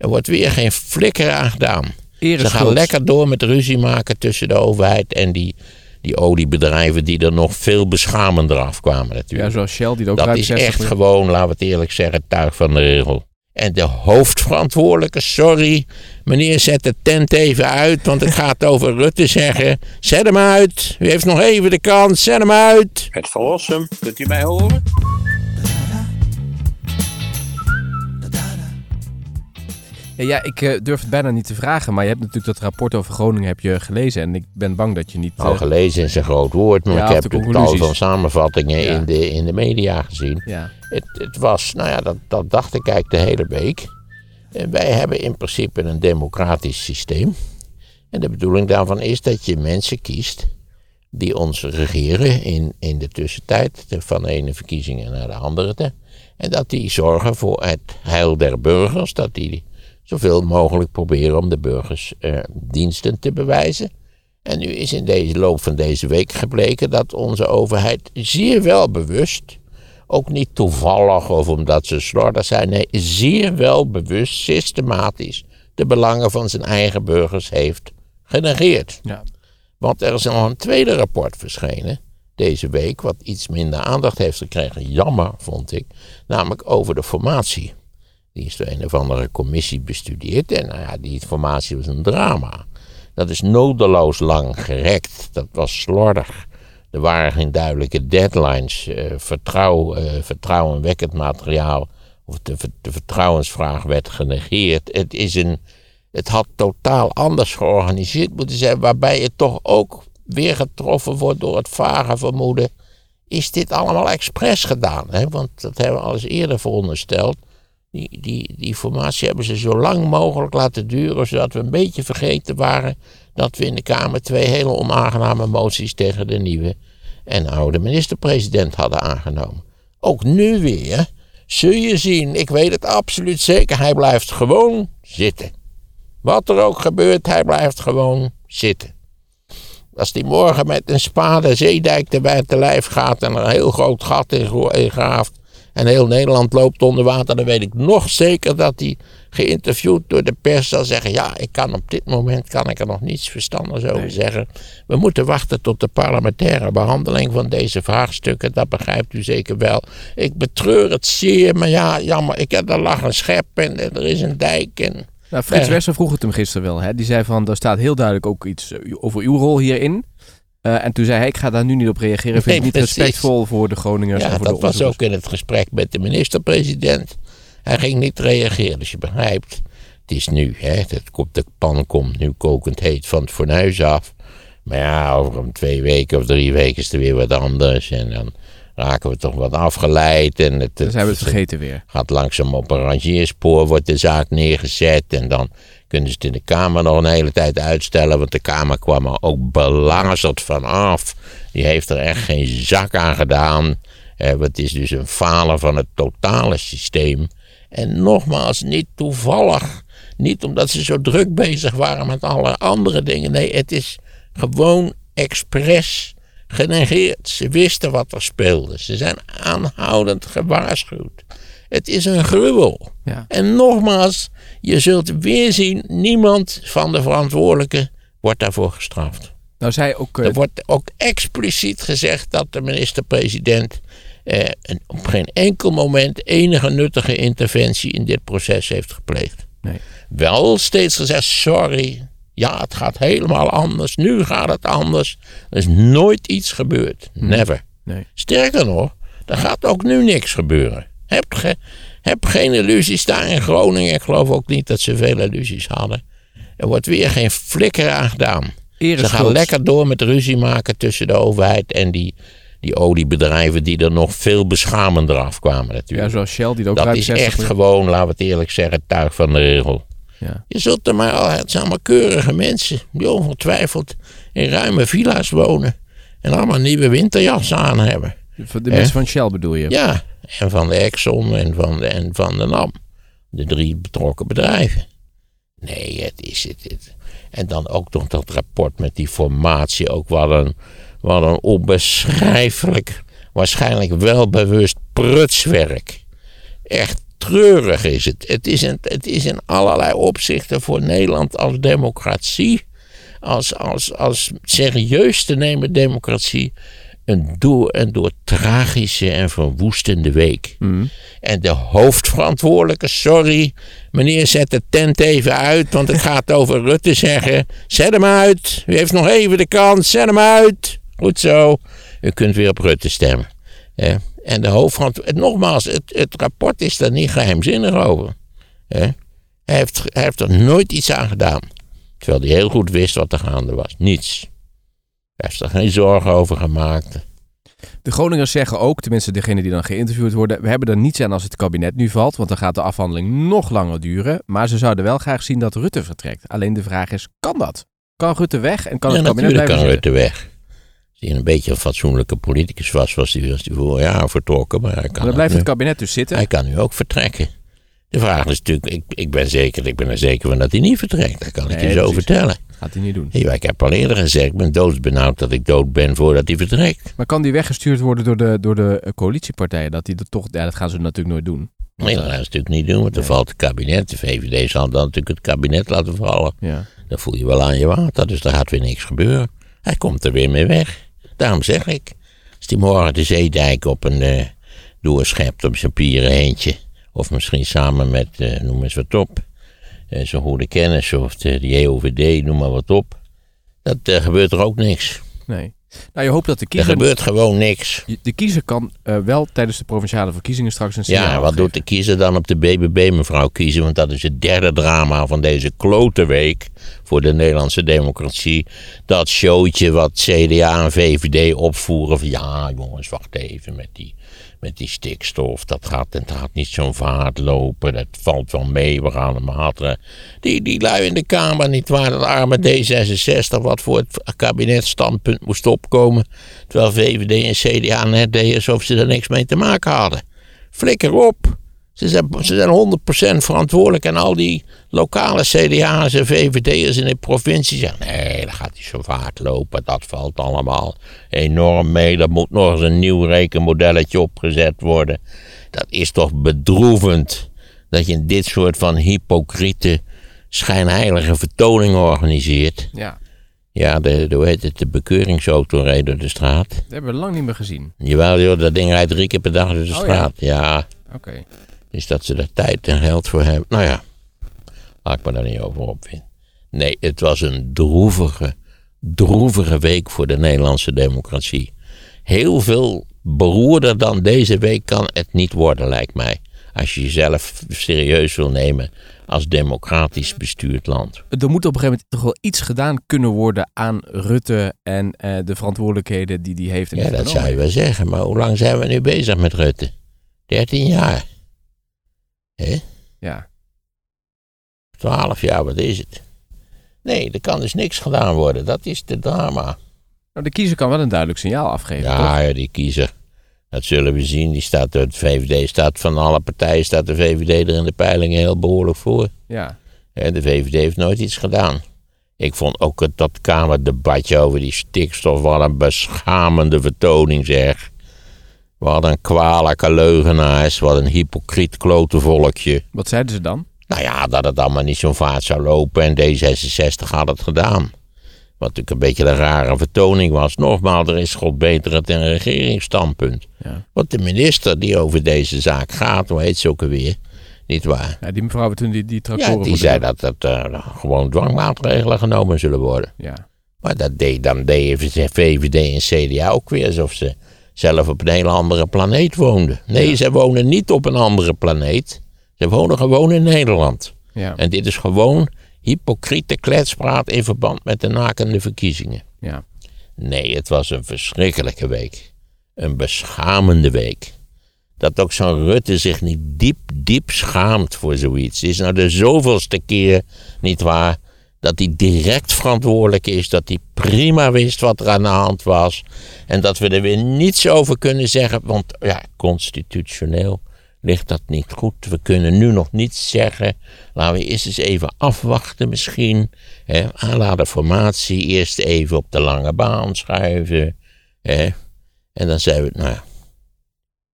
Er wordt weer geen flikker aan gedaan. Ze gaan lekker door met ruzie maken tussen de overheid en die, die oliebedrijven die er nog veel beschamender afkwamen Ja, natuurlijk. zoals Shell, die ook dat is 60 echt gewoon, laten we het eerlijk zeggen, tuig van de regel. En de hoofdverantwoordelijke, sorry, meneer zet de tent even uit, want het gaat over Rutte zeggen. Zet hem uit, u heeft nog even de kans, zet hem uit. Het verlossen, kunt u mij horen? Ja, ja, ik eh, durf het bijna niet te vragen, maar je hebt natuurlijk dat rapport over Groningen heb je gelezen. En ik ben bang dat je niet... Al eh, gelezen is een groot woord, maar Ja, ik heb de natuurlijk tal van samenvattingen Ja. in, de, in de media gezien. ja. Het, het was, nou ja, dat, dat dacht ik eigenlijk de hele week. En wij hebben in principe een democratisch systeem. En de bedoeling daarvan is dat je mensen kiest die ons regeren in, in de tussentijd, van de ene verkiezingen naar de andere. En dat die zorgen voor het heil der burgers, dat die zoveel mogelijk proberen om de burgers eh, diensten te bewijzen. En nu is in deze loop van deze week gebleken dat onze overheid zeer wel bewust, ook niet toevallig of omdat ze slordig zijn, nee, zeer wel bewust, systematisch de belangen van zijn eigen burgers heeft genegeerd. Ja. Want er is nog een tweede rapport verschenen deze week, wat iets minder aandacht heeft gekregen. Jammer, vond ik. Namelijk over de formatie. Die is door een of andere commissie bestudeerd. En nou ja, die formatie was een drama. Dat is nodeloos lang gerekt. Dat was slordig. Er waren geen duidelijke deadlines. eh, vertrouw, eh, vertrouwenwekkend materiaal. Of de, de vertrouwensvraag werd genegeerd. Het is een het had totaal anders georganiseerd moeten zijn, waarbij je toch ook weer getroffen wordt door het vage vermoeden. Is dit allemaal expres gedaan? Hè? Want dat hebben we al eens eerder verondersteld. Die, die, die formatie hebben ze zo lang mogelijk laten duren, zodat we een beetje vergeten waren dat we in de Kamer twee hele onaangename moties tegen de nieuwe en oude minister-president hadden aangenomen. Ook nu weer zul je zien, ik weet het absoluut zeker, hij blijft gewoon zitten. Wat er ook gebeurt, hij blijft gewoon zitten. Als die morgen met een spade zeedijk erbij te lijf gaat en er een heel groot gat in graaft en heel Nederland loopt onder water, dan weet ik nog zeker dat hij geïnterviewd door de pers zal zeggen, ja, ik kan op dit moment kan ik er nog niets verstandigs over zeggen. We moeten wachten tot de parlementaire behandeling van deze vraagstukken, dat begrijpt u zeker wel. Ik betreur het zeer, maar ja, jammer, ik, er lag een schep en, en er is een dijk en... Nou, Frits. Wester vroeg het hem gisteren wel. Hè? Die zei van, er staat heel duidelijk ook iets eh, over uw rol hierin. Eh, en toen zei hij, ik ga daar nu niet op reageren. Ik vind Nee, het niet precies. respectvol voor de Groningers en Ja, de dat was ook in het gesprek met de minister-president. Hij ging niet reageren, dus je begrijpt. Het is nu, hè, het komt, de pan komt nu kokend heet van het fornuis af. Maar ja, over een twee weken of drie weken is er weer wat anders. En dan raken we toch wat afgeleid. En het, Dan zijn we het vergeten weer. gaat langzaam op een rangeerspoor, wordt de zaak neergezet. En dan kunnen ze het in de Kamer nog een hele tijd uitstellen. Want de Kamer kwam er ook belazerd van af. Die heeft er echt geen zak aan gedaan. Het is dus een falen van het totale systeem. En nogmaals, niet toevallig. Niet omdat ze zo druk bezig waren met alle andere dingen. Nee, het is gewoon expres genegeerd. Ze wisten wat er speelde. Ze zijn aanhoudend gewaarschuwd. Het is een gruwel. Ja. En nogmaals, je zult weer zien, niemand van de verantwoordelijken wordt daarvoor gestraft. Nou ook... eh, Er wordt ook expliciet gezegd dat de minister-president eh, op geen enkel moment enige nuttige interventie in dit proces heeft gepleegd. nee. Wel steeds gezegd, sorry, ja, het gaat helemaal anders, nu gaat het anders. Er is nooit iets gebeurd, never. Nee. Sterker nog, er gaat ook nu niks gebeuren. Heb, ge, heb geen illusies daar in Groningen. Ik geloof ook niet dat ze veel illusies hadden. Er wordt weer geen flikker aan gedaan. Ze gaan lekker door met ruzie maken tussen de overheid en die, die oliebedrijven die er nog veel beschamender afkwamen Ja, natuurlijk. zoals Shell, die ook dat is 60 echt gewoon, laten we het eerlijk zeggen, tuig van de regel. Ja. Je zult er maar al, het zijn allemaal keurige mensen die ongetwijfeld in ruime villa's wonen en allemaal nieuwe winterjassen aan hebben. Voor De mensen van Shell bedoel je? Ja, en van de Exxon en van de, en van de NAM. De drie betrokken bedrijven. Nee, het is het. het. En dan ook nog dat rapport met die formatie. Ook wat een, wat een onbeschrijfelijk, waarschijnlijk wel bewust prutswerk. Echt treurig is het. Het is, in, het is in allerlei opzichten voor Nederland als democratie, als, als, als serieus te nemen democratie, een door en door tragische en verwoestende week. En de hoofdverantwoordelijke, sorry, meneer zet de tent even uit, want het gaat over Rutte zeggen. Zet hem uit, u heeft nog even de kans, zet hem uit. Goed zo, u kunt weer op Rutte stemmen. En de hoofdverantwoordelijke, nogmaals, het, het rapport is daar niet geheimzinnig over. Hij, heeft, hij heeft er nooit iets aan gedaan. Terwijl hij heel goed wist wat er gaande was. Niets. Hij heeft er geen zorgen over gemaakt. De Groningers zeggen ook, tenminste degene die dan geïnterviewd worden, we hebben er niets aan als het kabinet nu valt, want dan gaat de afhandeling nog langer duren. Maar ze zouden wel graag zien dat Rutte vertrekt. Alleen de vraag is, kan dat? Kan Rutte weg en kan Ja, het kabinet natuurlijk blijven kan zitten? Rutte weg. Als hij een beetje een fatsoenlijke politicus was, was hij, was hij vorig jaar vertrokken. Maar hij kan, Maar dan blijft nu, het kabinet dus zitten. hij kan nu ook vertrekken. De vraag is natuurlijk, ik, ik, ben zeker, ik ben er zeker van dat hij niet vertrekt. Dat kan ik je zo precies. vertellen. Gaat hij niet doen. Ja, ik heb al eerder gezegd, ik ben doodsbenauwd dat ik dood ben voordat hij vertrekt. Maar kan die weggestuurd worden door de, door de coalitiepartijen? Dat die er toch, ja, dat gaan ze natuurlijk nooit doen. Nee, dat gaan ze natuurlijk niet doen, want dan valt het kabinet. De VVD zal dan natuurlijk het kabinet laten vallen. Ja. Dan voel je wel aan je water, dus er gaat weer niks gebeuren. Hij komt er weer mee weg. Daarom zeg ik, als die morgen de zeedijk op een eh doorschept op zijn pieren eentje, of misschien samen met, eh, noem eens wat op, eh, zijn goede kennis of de, JOVD, noem maar wat op, dat gebeurt er ook niks. Nee. Nou, je hoopt dat de Er kiezer... gebeurt gewoon niks. De kiezer kan eh, wel tijdens de provinciale verkiezingen straks een signaal Ja, wat geven. doet de kiezer dan op de BBB, mevrouw kiezen? Want dat is het derde drama van deze klote week voor de Nederlandse democratie. Dat showtje wat CDA en VVD opvoeren. Van ja, jongens, wacht even met die, met die stikstof. Dat gaat, gaat niet zo'n vaart lopen. Dat valt wel mee. We gaan de maatregelen. Die, die lui in de Kamer, niet waar, dat arme D66, wat voor het kabinetstandpunt moest opkomen. Terwijl VVD en CDA net deden alsof ze er niks mee te maken hadden. Flikker op. Ze zijn, ze zijn 100% verantwoordelijk. En al die lokale CDA's en VVD'ers in de provincie zeggen... nee, dat gaat niet zo vaart lopen. Dat valt allemaal enorm mee. Er moet nog eens een nieuw rekenmodelletje opgezet worden. Dat is toch bedroevend... dat je dit soort van hypocriete, schijnheilige vertoningen organiseert. Ja, Ja, de, de, hoe heet het, de bekeuringsauto reed door de straat. dat hebben we lang niet meer gezien. Jawel, joh, dat ding rijdt drie keer per dag door de Oh, ja. straat. ja. Oké. Dus dat ze er tijd en geld voor hebben. Nou ja, laat ik me daar niet over opvinden. Nee, het was een droevige, droevige week voor de Nederlandse democratie. Heel veel beroerder dan deze week kan het niet worden, lijkt mij. Als je jezelf serieus wil nemen als democratisch bestuurd land. Er moet op een gegeven moment toch wel iets gedaan kunnen worden aan Rutte en eh, de verantwoordelijkheden die hij heeft. en Ja, dat zou je wel zeggen. Maar hoe lang zijn we nu bezig met Rutte? 13 jaar. Ja. 12 jaar, wat is het? Nee, er kan dus niks gedaan worden. Dat is de drama. Nou, de kiezer kan wel een duidelijk signaal afgeven. toch? Ja, ja, die kiezer. Dat zullen we zien. Die staat, de VVD staat van alle partijen staat de VVD er in de peilingen heel behoorlijk voor. Ja. De VVD heeft nooit iets gedaan. Ik vond ook het, dat Kamerdebatje over die stikstof wat een beschamende vertoning zeg. Wat een kwalijke leugenaars, wat een hypocriet klote volkje. Wat zeiden ze dan? Nou ja, dat het allemaal niet zo'n vaart zou lopen en D66 had het gedaan. Wat natuurlijk een beetje een rare vertoning was. Nogmaals, er is God beter het een regeringsstandpunt. Ja. Want de minister die over deze zaak gaat, hoe heet ze ook alweer? Niet waar? Ja, die mevrouw toen die, die Ja, die de- zei dat er eh, gewoon dwangmaatregelen genomen zullen worden. Ja. Maar dat deed, dan deden VVD en CDA ook weer alsof ze zelf op een hele andere planeet woonden. Nee, ze wonen niet op een andere planeet. Ze wonen gewoon in Nederland. Ja. En dit is gewoon hypocriete kletspraat in verband met de nakende verkiezingen. ja. Nee, het was een verschrikkelijke week. Een beschamende week. Dat ook zo'n Rutte zich niet diep, diep schaamt voor zoiets. Het is nou de zoveelste keer, niet waar, dat hij direct verantwoordelijk is. Dat hij prima wist wat er aan de hand was. En dat we er weer niets over kunnen zeggen. Want ja, constitutioneel ligt dat niet goed. We kunnen nu nog niets zeggen. Laten we eerst eens even afwachten misschien. Hè, à la de formatie eerst even op de lange baan schuiven. Hè. En dan zijn we, nou ja.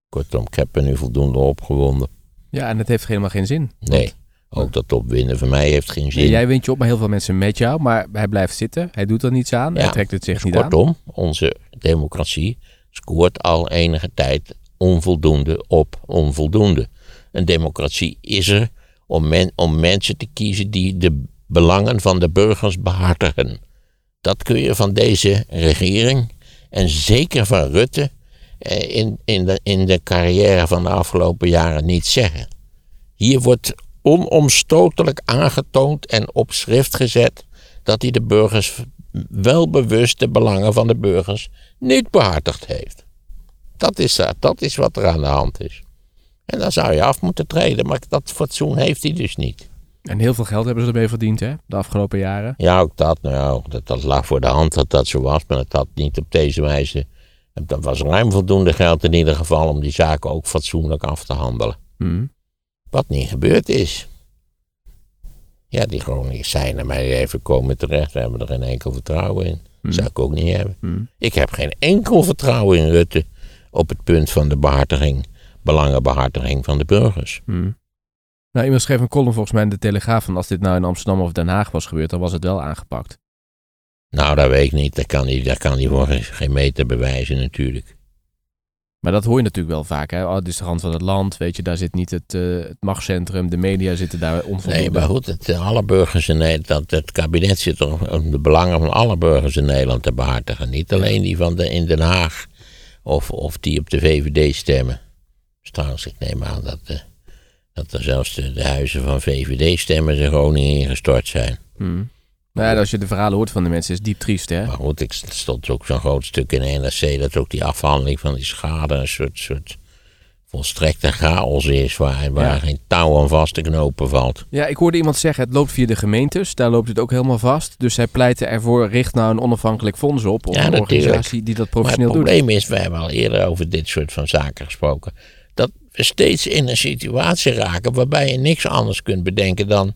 Kortom, ik heb me nu voldoende opgewonden. Ja, en het heeft helemaal geen zin. Nee, ook dat opwinnen van mij heeft geen zin. Nee, jij wint je op, maar heel veel mensen met jou. Maar hij blijft zitten. Hij doet er niets aan. Ja. Hij trekt het zich Dus niet aan. kortom, onze democratie scoort al enige tijd onvoldoende op onvoldoende. Een democratie is er om, men, om mensen te kiezen die de belangen van de burgers behartigen. Dat kun je van deze regering en zeker van Rutte eh, in, in, de, in de carrière van de afgelopen jaren niet zeggen. Hier wordt onomstotelijk aangetoond en op schrift gezet dat hij de burgers wel bewust de belangen van de burgers niet behartigd heeft. Dat is, eh, dat is wat er aan de hand is. En dan zou je af moeten treden, maar dat fatsoen heeft hij dus niet. En heel veel geld hebben ze ermee verdiend, hè? De afgelopen jaren. Ja, ook dat, nou, dat, dat lag voor de hand dat dat zo was, maar dat had niet op deze wijze. Dat was ruim voldoende geld in ieder geval om die zaken ook fatsoenlijk af te handelen. Hm. Wat niet gebeurd is. Ja, die Groningers zijn er maar even komen terecht. We hebben er geen enkel vertrouwen in. Hm. Zou ik ook niet hebben. Hm. Ik heb geen enkel vertrouwen in Rutte op het punt van de behartiging, belangenbehartiging van de burgers. Hm. Nou, iemand schreef een column volgens mij in de Telegraaf van als dit nou in Amsterdam of Den Haag was gebeurd, dan was het wel aangepakt. Nou, dat weet ik niet. Dat kan hij, dat kan hij voor geen meter bewijzen natuurlijk. Maar dat hoor je natuurlijk wel vaak, hè? Oh, is de rand van het land, weet je, daar zit niet het, eh, het machtscentrum, de media zitten daar onvoldoende. Nee, maar goed, het, alle burgers in Nederland, dat het kabinet zit er om de belangen van alle burgers in Nederland te behartigen. Niet alleen die van de, in Den Haag of, of die op de VVD stemmen. Dus trouwens, ik neem aan dat, eh, dat er zelfs de, de huizen van VVD-stemmers in Groningen ingestort zijn. Hm. Nou ja, als je de verhalen hoort van de mensen, is het diep triest, hè? Maar goed, ik stond ook zo'n groot stuk in de NRC dat ook die afhandeling van die schade een soort, soort volstrekte chaos is, waar, waar Ja. geen touw aan vast te knopen valt. Ja, ik hoorde iemand zeggen, het loopt via de gemeentes, daar loopt het ook helemaal vast. Dus hij pleitte ervoor, richt nou een onafhankelijk fonds op, of Ja, een natuurlijk. organisatie die dat Maar het professioneel doet. probleem is, we hebben al eerder over dit soort van zaken gesproken, dat we steeds in een situatie raken waarbij je niks anders kunt bedenken dan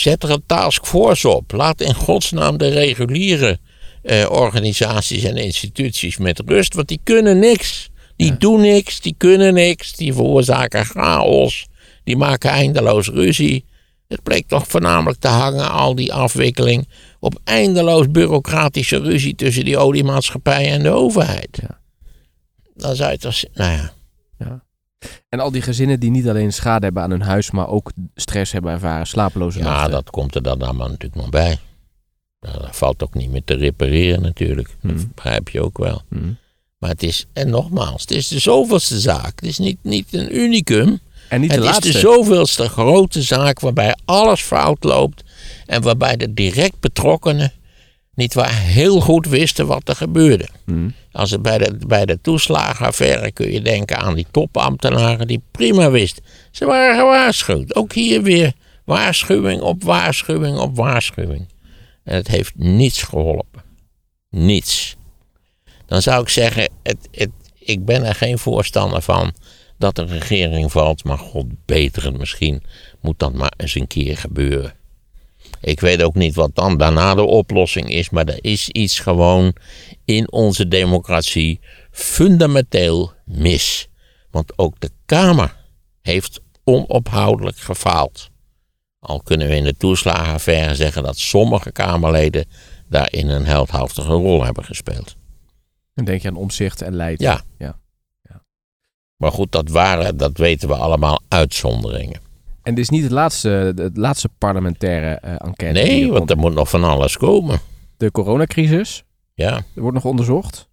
zet er een taskforce op. Laat in godsnaam de reguliere eh, organisaties en instituties met rust, want die kunnen niks. Die doen niks, die kunnen niks, die veroorzaken chaos, die maken eindeloos ruzie. Het bleek toch voornamelijk te hangen, al die afwikkeling, op eindeloos bureaucratische ruzie tussen die oliemaatschappij en de overheid. Ja. Dan zou je toch, nou ja, En al die gezinnen die niet alleen schade hebben aan hun huis, maar ook stress hebben ervaren, slapeloze ja, nachten. dat komt er dan allemaal natuurlijk nog bij. Nou, dat valt ook niet meer te repareren natuurlijk. Dat Hm. begrijp je ook wel. Hm. Maar het is, en nogmaals, het is de zoveelste zaak. Het is niet, niet een unicum. En niet het de is laatste. de zoveelste grote zaak waarbij alles fout loopt. En waarbij de direct betrokkenen niet waar heel goed wisten wat er gebeurde. Hm. Als het bij de, bij de toeslagenaffaire kun je denken aan die topambtenaren die prima wisten. Ze waren gewaarschuwd. Ook hier weer waarschuwing op waarschuwing op waarschuwing. En het heeft niets geholpen. Niets. Dan zou ik zeggen, het, het, ik ben er geen voorstander van dat de regering valt. Maar god beter het misschien moet dat maar eens een keer gebeuren. Ik weet ook niet wat dan daarna de oplossing is, maar er is iets gewoon in onze democratie fundamenteel mis. Want ook de Kamer heeft onophoudelijk gefaald. Al kunnen we in de toeslagenaffaire zeggen dat sommige Kamerleden daarin een heldhaftige rol hebben gespeeld. Dan denk je aan omzicht en leid. Ja. ja. Maar goed, dat waren, dat weten we allemaal, uitzonderingen. En dit is niet het laatste, het laatste parlementaire eh, enquête. Nee, want er moet nog van alles komen. De coronacrisis, Ja, er wordt nog onderzocht.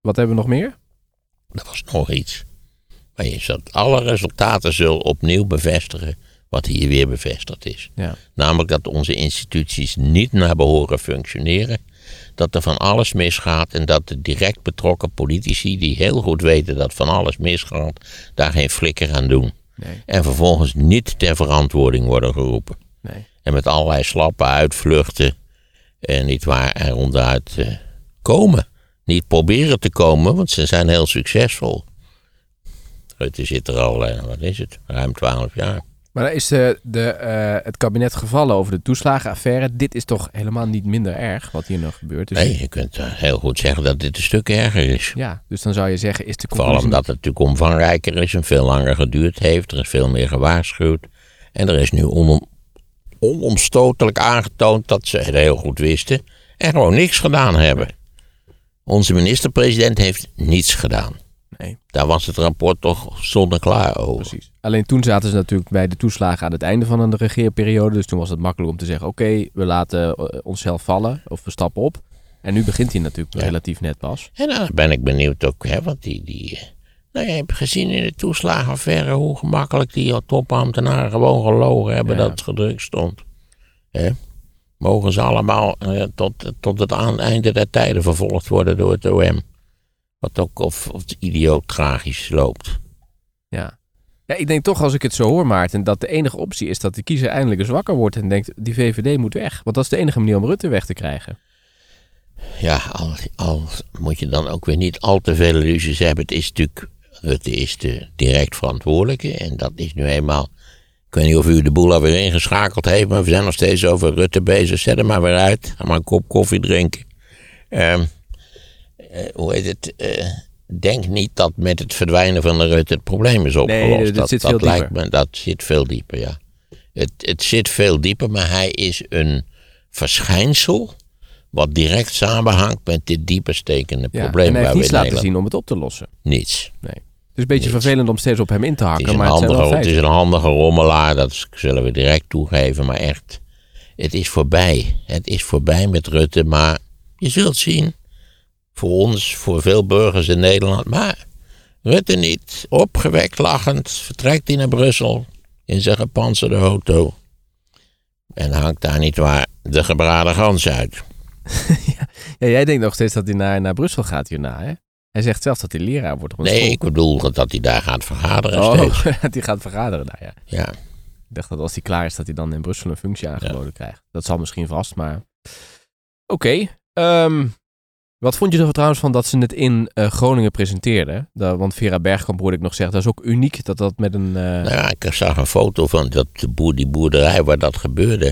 Wat hebben we nog meer? er was nog iets. Maar je zult, alle resultaten zullen opnieuw bevestigen wat hier weer bevestigd is. Ja. Namelijk dat onze instituties niet naar behoren functioneren. Dat er van alles misgaat en dat de direct betrokken politici, die heel goed weten dat van alles misgaat, daar geen flikker aan doen. Nee, En vervolgens niet ter verantwoording worden geroepen. nee. En met allerlei slappe uitvluchten en niet waar er onderuit eh, komen. Niet proberen te komen, want ze zijn heel succesvol. Rutte zit er al, eh, wat is het, ruim twaalf jaar. Maar dan is de, de, eh, het kabinet gevallen over de toeslagenaffaire. Dit is toch helemaal niet minder erg wat hier nog gebeurt. Dus Nee, je kunt eh, heel goed zeggen dat dit een stuk erger is. Ja, dus dan zou je zeggen, is de Vooral conclusie... omdat het natuurlijk omvangrijker is en veel langer geduurd heeft. Er is veel meer gewaarschuwd. En er is nu onom, onomstotelijk aangetoond dat ze het heel goed wisten. En gewoon niks gedaan hebben. Onze minister-president heeft niets gedaan. Nee, Daar was het rapport toch zonneklaar over. precies. Alleen toen zaten ze natuurlijk bij de toeslagen aan het einde van een regeerperiode. Dus toen was het makkelijk om te zeggen, oké, we laten eh, onszelf vallen of we stappen op. En nu begint hij natuurlijk Ja. relatief net pas. En dan ben ik benieuwd ook, hè, want die, die, eh, nou, je hebt gezien in de toeslagenaffaire hoe gemakkelijk die topambtenaren gewoon gelogen hebben Ja. dat het gedrukt stond. Hè? Mogen ze allemaal eh, tot, tot het aan- einde der tijden vervolgd worden door het OM. Wat ook of, of het idioot tragisch loopt. Ja. ja, ik denk toch als ik het zo hoor, Maarten, dat de enige optie is dat de kiezer eindelijk eens wakker wordt en denkt, die VVD moet weg. Want dat is de enige manier om Rutte weg te krijgen. Ja, al, al moet je dan ook weer niet al te veel illusies hebben. Het is natuurlijk, Rutte is de direct verantwoordelijke. En dat is nu eenmaal, ik weet niet of u de boel alweer ingeschakeld heeft, maar we zijn nog steeds over Rutte bezig. Zet hem maar weer uit. Ga maar een kop koffie drinken. Ehm, eh, hoe heet het? eh, denk niet dat met het verdwijnen van de Rutte het probleem is opgelost. dat dat zit dat veel lijkt dieper. me, dat zit veel dieper, ja. Het, het zit veel dieper, maar hij is een verschijnsel wat direct samenhangt met dit dieper stekende Ja. probleem en hij waar heeft niets laten Nederland zien om het op te lossen. niets. Nee. Het is een beetje Niets. vervelend om steeds op hem in te Het hakken, een maar het handige, het is een handige rommelaar, dat zullen we direct toegeven, maar echt, het is voorbij. Het is voorbij met Rutte, maar je zult zien, voor ons, voor veel burgers in Nederland, maar Rutte niet, opgewekt lachend, vertrekt hij naar Brussel in zijn gepantserde auto en hangt daar niet waar de gebraden gans uit. Ja, jij denkt nog steeds dat hij naar, naar Brussel gaat hierna, hè? Hij zegt zelfs dat hij leraar wordt Nee, school. ik bedoel dat hij daar gaat vergaderen Oh, steeds. dat hij gaat vergaderen daar, ja. Ja. Ik dacht dat als hij klaar is, dat hij dan in Brussel een functie aangeboden krijgt. Dat zal misschien vast, maar... Oké. ehm, wat vond je er trouwens van dat ze het in eh, Groningen presenteerden? Da- want Vera Bergkamp hoorde ik nog zeggen, dat is ook uniek dat dat met een... eh, Nou ja, ik zag een foto van dat, de boer, die boerderij waar dat gebeurde.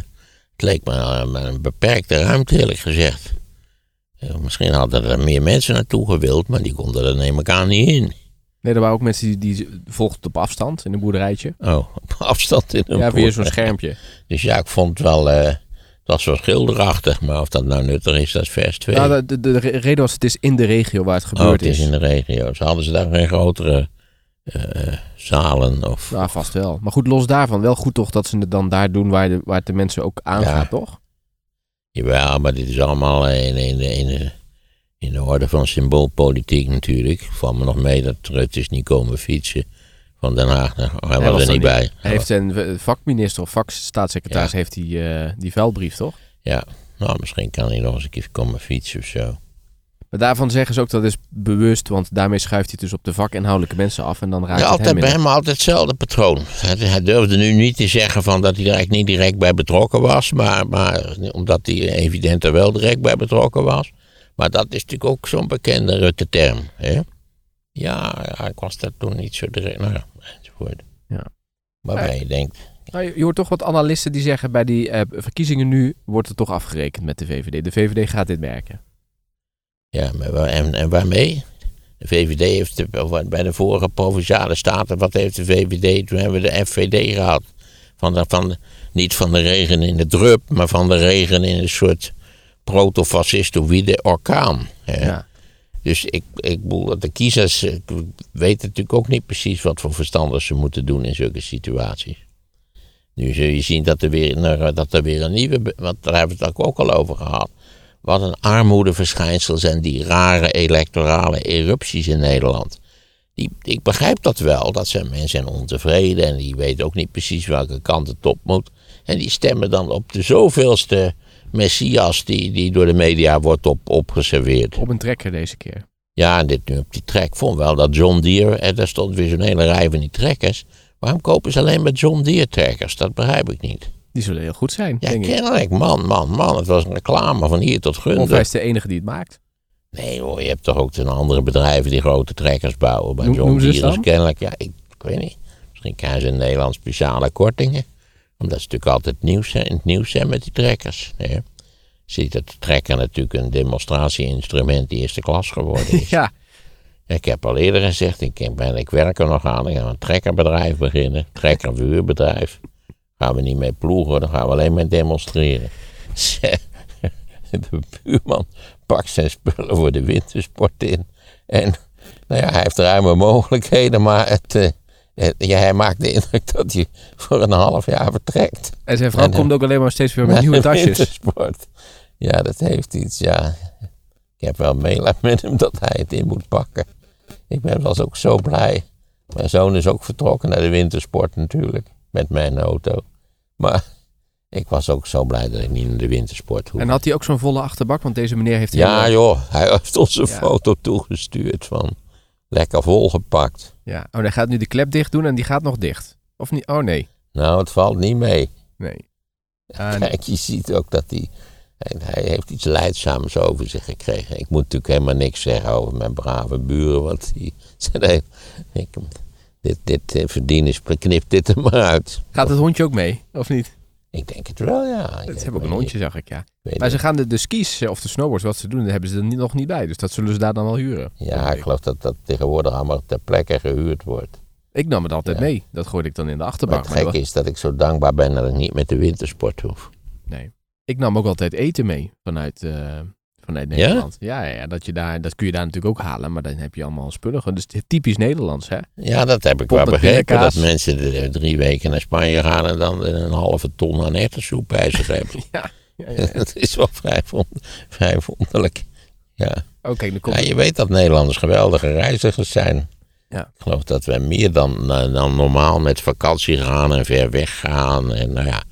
Het leek me een, een beperkte ruimte, eerlijk gezegd. Misschien hadden er meer mensen naartoe gewild, maar die konden er neem ik aan niet in. Nee, er waren ook mensen die, die volgden op afstand in een boerderijtje. Oh, op afstand in een ja, via zo'n schermpje. Dus ja, ik vond het wel, eh, het was wel schilderachtig, maar of dat nou nuttig is, dat is vers 2. Nou, de, de, de reden was, het is in de regio waar het oh, gebeurd het is is. in de regio. Ze hadden ze daar geen grotere eh, zalen of... Nou, vast wel. Maar goed, los daarvan, wel goed toch dat ze het dan daar doen waar, de, waar het de mensen ook aangaat, Ja. toch? Jawel, maar dit is allemaal in, in, de- in, in de orde van symboolpolitiek natuurlijk. Ik val me nog mee dat Rutte is niet komen fietsen van Den Haag. hij was, was er niet bij. Hij heeft een vakminister of vakstaatssecretaris Ja. heeft die, eh, die vuilbrief, toch? Ja, nou misschien kan hij nog eens een keer komen fietsen of zo. Maar daarvan zeggen ze ook dat is bewust, want daarmee schuift hij dus op de vakinhoudelijke mensen af en dan raakt Ja, het altijd hem bij hem altijd hetzelfde patroon. Hij, hij durfde nu niet te zeggen van dat hij er eigenlijk niet direct bij betrokken was. Maar, maar omdat hij evident er wel direct bij betrokken was. Maar dat is natuurlijk ook zo'n bekende Rutte-term. Ja, ja, ik was daar toen niet zo direct. Nou ja, Ja. Waarbij je denkt, Nou, je je hoort toch wat analisten die zeggen bij die eh, verkiezingen nu wordt er toch afgerekend met de VVD. De VVD gaat dit merken. ja, maar waar- en, en waarmee? De VVD heeft de- bij de vorige provinciale staten, wat heeft de VVD? Toen hebben we de FVD gehad. Van de, van niet van de regen in de drup, maar van de regen in een soort protofascistoïde orkaan. Hè? Ja. Dus ik, ik bedoel, dat de kiezers eh, weten natuurlijk ook niet precies wat voor verstandig ze moeten doen in zulke situaties. Nu zul je zien dat er weer, nou, dat er weer een nieuwe, want daar hebben we het ook al over gehad. Wat een armoedeverschijnsel zijn die rare electorale erupties in Nederland. Die, ik begrijp dat wel, dat zijn mensen ontevreden en die weten ook niet precies welke kant het op moet. En die stemmen dan op de zoveelste messias die, die door de media wordt op, opgeserveerd. Op een trekker deze keer. Ja, en dit nu op die trek. Vond wel dat John Deere, en daar stond weer zo'n hele rij van die trekkers. Waarom kopen ze alleen maar John Deere trekkers? Dat begrijp ik niet. Die zullen heel goed zijn, Ja, denk ik. kennelijk, man, man, man. Het was een reclame van hier tot Of hij is de enige die het maakt. Nee hoor, je hebt toch ook een andere bedrijven die grote trekkers bouwen. Noem- John Deere is kennelijk, ja, ik, ik weet niet. Misschien krijgen ze in Nederland speciale kortingen. Omdat ze natuurlijk altijd nieuws zijn, in het nieuws zijn met die trekkers. Hè. Je ziet dat de trekker natuurlijk een demonstratieinstrument die eerste klas geworden is. Ja, Ik heb al eerder gezegd, ik, ben, ik werk er nog aan. Ik ga een trekkerbedrijf beginnen. Trekkerverhuurbedrijf. Gaan we niet mee ploegen, dan gaan we alleen mee demonstreren. De buurman pakt zijn spullen voor de wintersport in. En nou ja, hij heeft ruime mogelijkheden, maar het, eh, het- ja, hij maakt de indruk dat hij voor een half jaar vertrekt. en zijn vrouw En, eh, komt ook alleen maar steeds weer met nieuwe tasjes. Ja, dat heeft iets, ja. Ik heb wel meelijden met hem dat hij het in moet pakken. Ik ben was ook zo blij. Mijn zoon is ook vertrokken naar de wintersport natuurlijk. Met mijn auto. Maar ik was ook zo blij dat ik niet naar de wintersport hoef. En had hij ook zo'n volle achterbak? Want deze meneer heeft... Ja joh, hij heeft ons een Ja. foto toegestuurd van lekker volgepakt. Ja. Oh, hij gaat nu de klep dicht doen en die gaat nog dicht. Of niet? Oh, nee. Nou, het valt niet mee. Nee. Ah. Kijk, je ziet ook dat hij, hij... Heeft iets leidzaams over zich gekregen. Ik moet natuurlijk helemaal niks zeggen over mijn brave buren. Want die zijn. Ik, dit, dit eh, verdienen, knip dit er maar uit. Gaat het hondje ook mee? Of niet? Ik denk het wel, ja. Ze weet hebben ook een hondje, zag ik, ja. Maar ze gaan de, de skis of de snowboards, wat ze doen, daar hebben ze er niet- nog niet bij. Dus dat zullen ze daar dan wel huren. Ja, ik geloof dat dat tegenwoordig allemaal ter plekke gehuurd wordt. Ik nam het altijd Ja. mee. Dat gooide ik dan in de achterbank. het Maar dat gekke is dat ik zo dankbaar ben dat ik niet met de wintersport hoef. nee. Ik nam ook altijd eten mee vanuit, eh, vanuit? Nederland. Ja, ja, ja, dat, je daar, dat kun je daar natuurlijk ook halen, maar dan heb je allemaal spullen. Dus typisch Nederlands, hè? Ja, dat heb ik wel begrepen. Dat mensen de- drie weken naar Spanje gaan en dan een halve ton aan erwtensoep bij zich hebben. Ja. ja, ja. dat is wel vrij, vrij wonderlijk. Ja. Komt ja, je weet dat Nederlanders geweldige reizigers zijn. Ja. Ik geloof dat wij meer dan, eh, dan normaal met vakantie gaan en ver weg gaan. En nou ja, het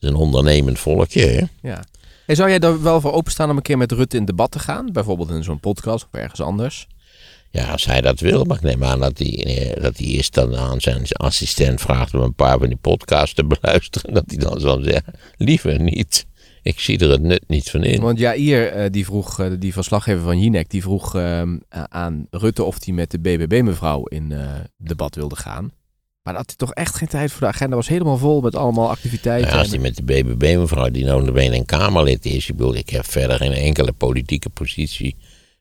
is een ondernemend volkje. Hè? Ja. Hey, zou jij daar wel voor openstaan om een keer met Rutte in debat te gaan? Bijvoorbeeld in zo'n podcast of ergens anders? Ja, als hij dat wil, maar ik neem aan dat hij, eh, dat hij eerst dan aan zijn assistent vraagt om een paar van die podcasts te beluisteren. Dat hij dan zal zeggen, liever niet. Ik zie er het nut niet van in. Want Jair, eh, die vroeg, eh, die verslaggever van Jinek, die vroeg ehm, aan Rutte of hij met de BBB-mevrouw in debat wilde gaan. Maar dat had hij toch echt geen tijd voor. De agenda was helemaal vol met allemaal activiteiten. Ja, als hij met de BBB-mevrouw, die notabene een Kamerlid is. Ik bedoel, ik heb verder geen enkele politieke positie